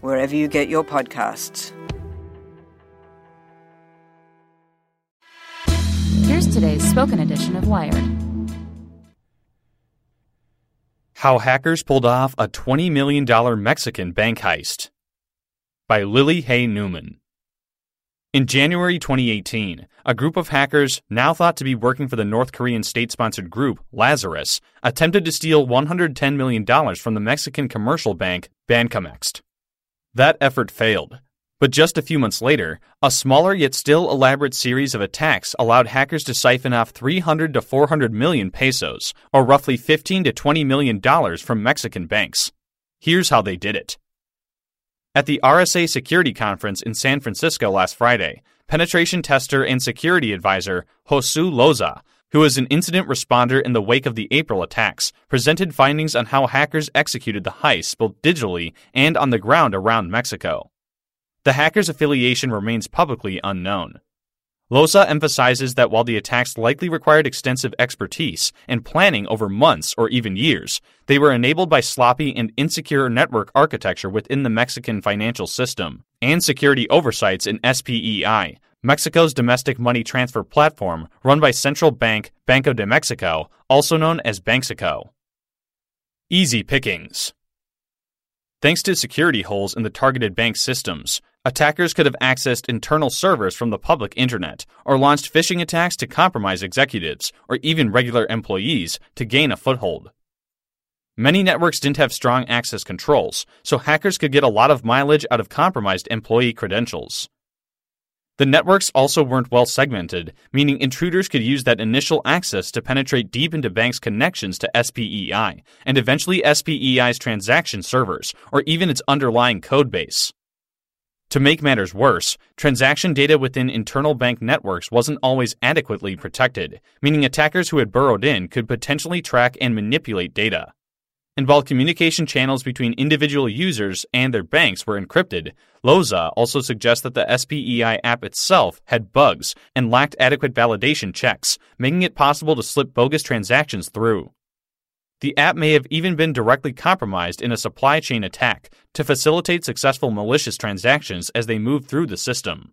wherever you get your podcasts. Here's today's spoken edition of Wired. How Hackers Pulled Off a $20 Million Mexican Bank Heist by Lily Hay Newman. In January 2018, a group of hackers, now thought to be working for the North Korean state sponsored group Lazarus, attempted to steal $110 million from the Mexican commercial bank Bancomext. That effort failed. But just a few months later, a smaller yet still elaborate series of attacks allowed hackers to siphon off 300 to 400 million pesos, or roughly 15 to 20 million dollars from Mexican banks. Here's how they did it. At the RSA Security Conference in San Francisco last Friday, penetration tester and security advisor Josu Loza, who is an incident responder in the wake of the April attacks, presented findings on how hackers executed the heist both digitally and on the ground around Mexico. The hacker's affiliation remains publicly unknown. Loza emphasizes that while the attacks likely required extensive expertise and planning over months or even years, they were enabled by sloppy and insecure network architecture within the Mexican financial system and security oversights in SPEI, Mexico's domestic money transfer platform run by central bank Banco de Mexico, also known as Banxico. Easy pickings. Thanks to security holes in the targeted bank systems, attackers could have accessed internal servers from the public internet or launched phishing attacks to compromise executives or even regular employees to gain a foothold. Many networks didn't have strong access controls, so hackers could get a lot of mileage out of compromised employee credentials. The networks also weren't well segmented, meaning intruders could use that initial access to penetrate deep into banks' connections to SPEI, and eventually SPEI's transaction servers, or even its underlying codebase. To make matters worse, transaction data within internal bank networks wasn't always adequately protected, meaning attackers who had burrowed in could potentially track and manipulate data. And while communication channels between individual users and their banks were encrypted, Loza also suggests that the SPEI app itself had bugs and lacked adequate validation checks, making it possible to slip bogus transactions through. The app may have even been directly compromised in a supply chain attack to facilitate successful malicious transactions as they move through the system.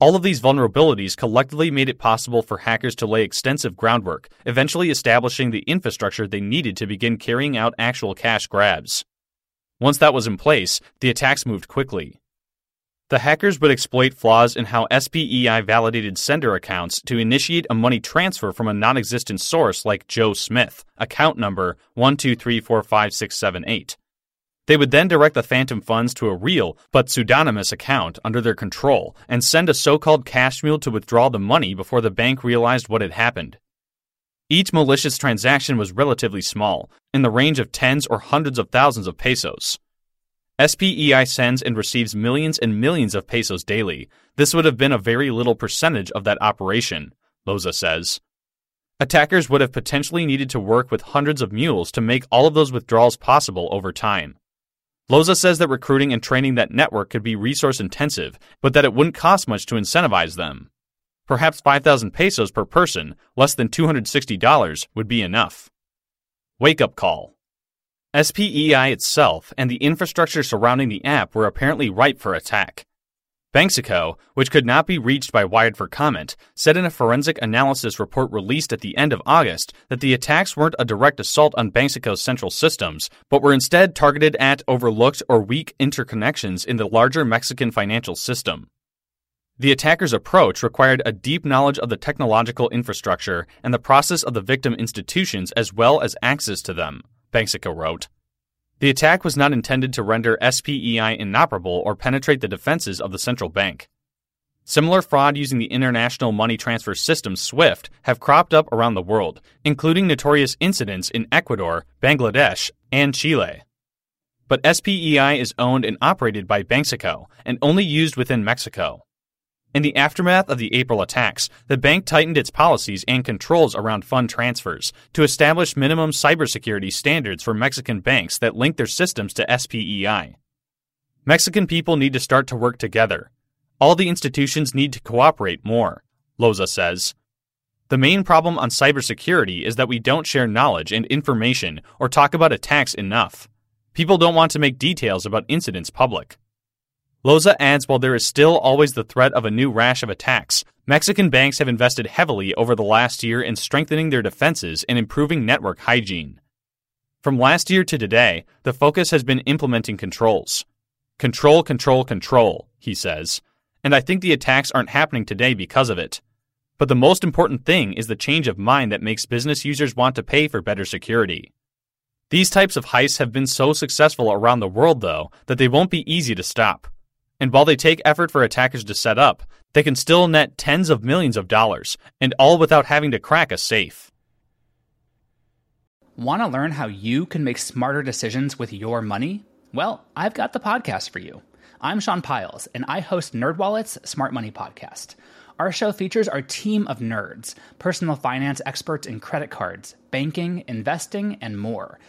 All of these vulnerabilities collectively made it possible for hackers to lay extensive groundwork, eventually establishing the infrastructure they needed to begin carrying out actual cash grabs. Once that was in place, the attacks moved quickly. The hackers would exploit flaws in how SPEI validated sender accounts to initiate a money transfer from a non existent source like Joe Smith, account number 123456778. They would then direct the phantom funds to a real but pseudonymous account under their control and send a so called cash mule to withdraw the money before the bank realized what had happened. Each malicious transaction was relatively small, in the range of tens or hundreds of thousands of pesos. SPEI sends and receives millions and millions of pesos daily. This would have been a very little percentage of that operation, Loza says. Attackers would have potentially needed to work with hundreds of mules to make all of those withdrawals possible over time. Loza says that recruiting and training that network could be resource intensive, but that it wouldn't cost much to incentivize them. Perhaps 5,000 pesos per person, less than $260, would be enough. Wake up call. SPEI itself and the infrastructure surrounding the app were apparently ripe for attack. Banxico, which could not be reached by Wired for comment, said in a forensic analysis report released at the end of August that the attacks weren't a direct assault on Banxico's central systems, but were instead targeted at overlooked or weak interconnections in the larger Mexican financial system. The attacker's approach required a deep knowledge of the technological infrastructure and the process of the victim institutions as well as access to them, Banxico wrote. The attack was not intended to render SPEI inoperable or penetrate the defenses of the central bank. Similar fraud using the international money transfer system SWIFT have cropped up around the world, including notorious incidents in Ecuador, Bangladesh, and Chile. But SPEI is owned and operated by Banxico and only used within Mexico. In the aftermath of the April attacks, the bank tightened its policies and controls around fund transfers to establish minimum cybersecurity standards for Mexican banks that link their systems to SPEI. Mexican people need to start to work together. All the institutions need to cooperate more, Loza says. The main problem on cybersecurity is that we don't share knowledge and information or talk about attacks enough. People don't want to make details about incidents public. Loza adds while there is still always the threat of a new rash of attacks, Mexican banks have invested heavily over the last year in strengthening their defenses and improving network hygiene. From last year to today, the focus has been implementing controls. Control, control, control, he says. And I think the attacks aren't happening today because of it. But the most important thing is the change of mind that makes business users want to pay for better security. These types of heists have been so successful around the world, though, that they won't be easy to stop. And while they take effort for attackers to set up, they can still net tens of millions of dollars, and all without having to crack a safe. Want to learn how you can make smarter decisions with your money? Well, I've got the podcast for you. I'm Sean Pyles, and I host NerdWallet's Smart Money Podcast. Our show features our team of nerds, personal finance experts in credit cards, banking, investing, and more –